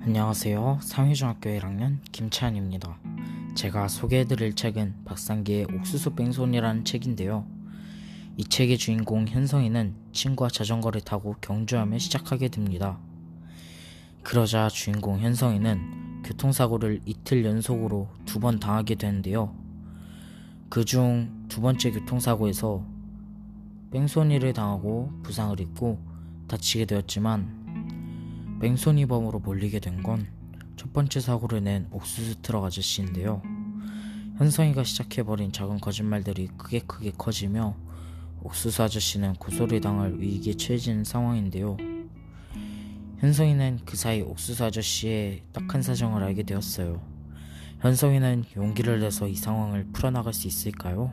안녕하세요. 상위중학교 1학년 김찬입니다. 제가 소개해드릴 책은 박상기의 옥수수 뺑소니라는 책인데요. 이 책의 주인공 현성이는 친구와 자전거를 타고 경주하며 시작하게 됩니다. 그러자 주인공 현성이는 교통사고를 이틀 연속으로 두 번 당하게 되는데요. 그 중 두 번째 교통사고에서 뺑소니를 당하고 부상을 입고 다치게 되었지만 뺑소니범으로 몰리게 된 건 첫 번째 사고를 낸 옥수수 트럭 아저씨인데요. 현성이가 시작해버린 작은 거짓말들이 크게 크게 커지며 옥수수 아저씨는 고소를 당할 위기에 처해진 상황인데요. 현성이는 그 사이 옥수수 아저씨의 딱한 사정을 알게 되었어요. 현성이는 용기를 내서 이 상황을 풀어나갈 수 있을까요?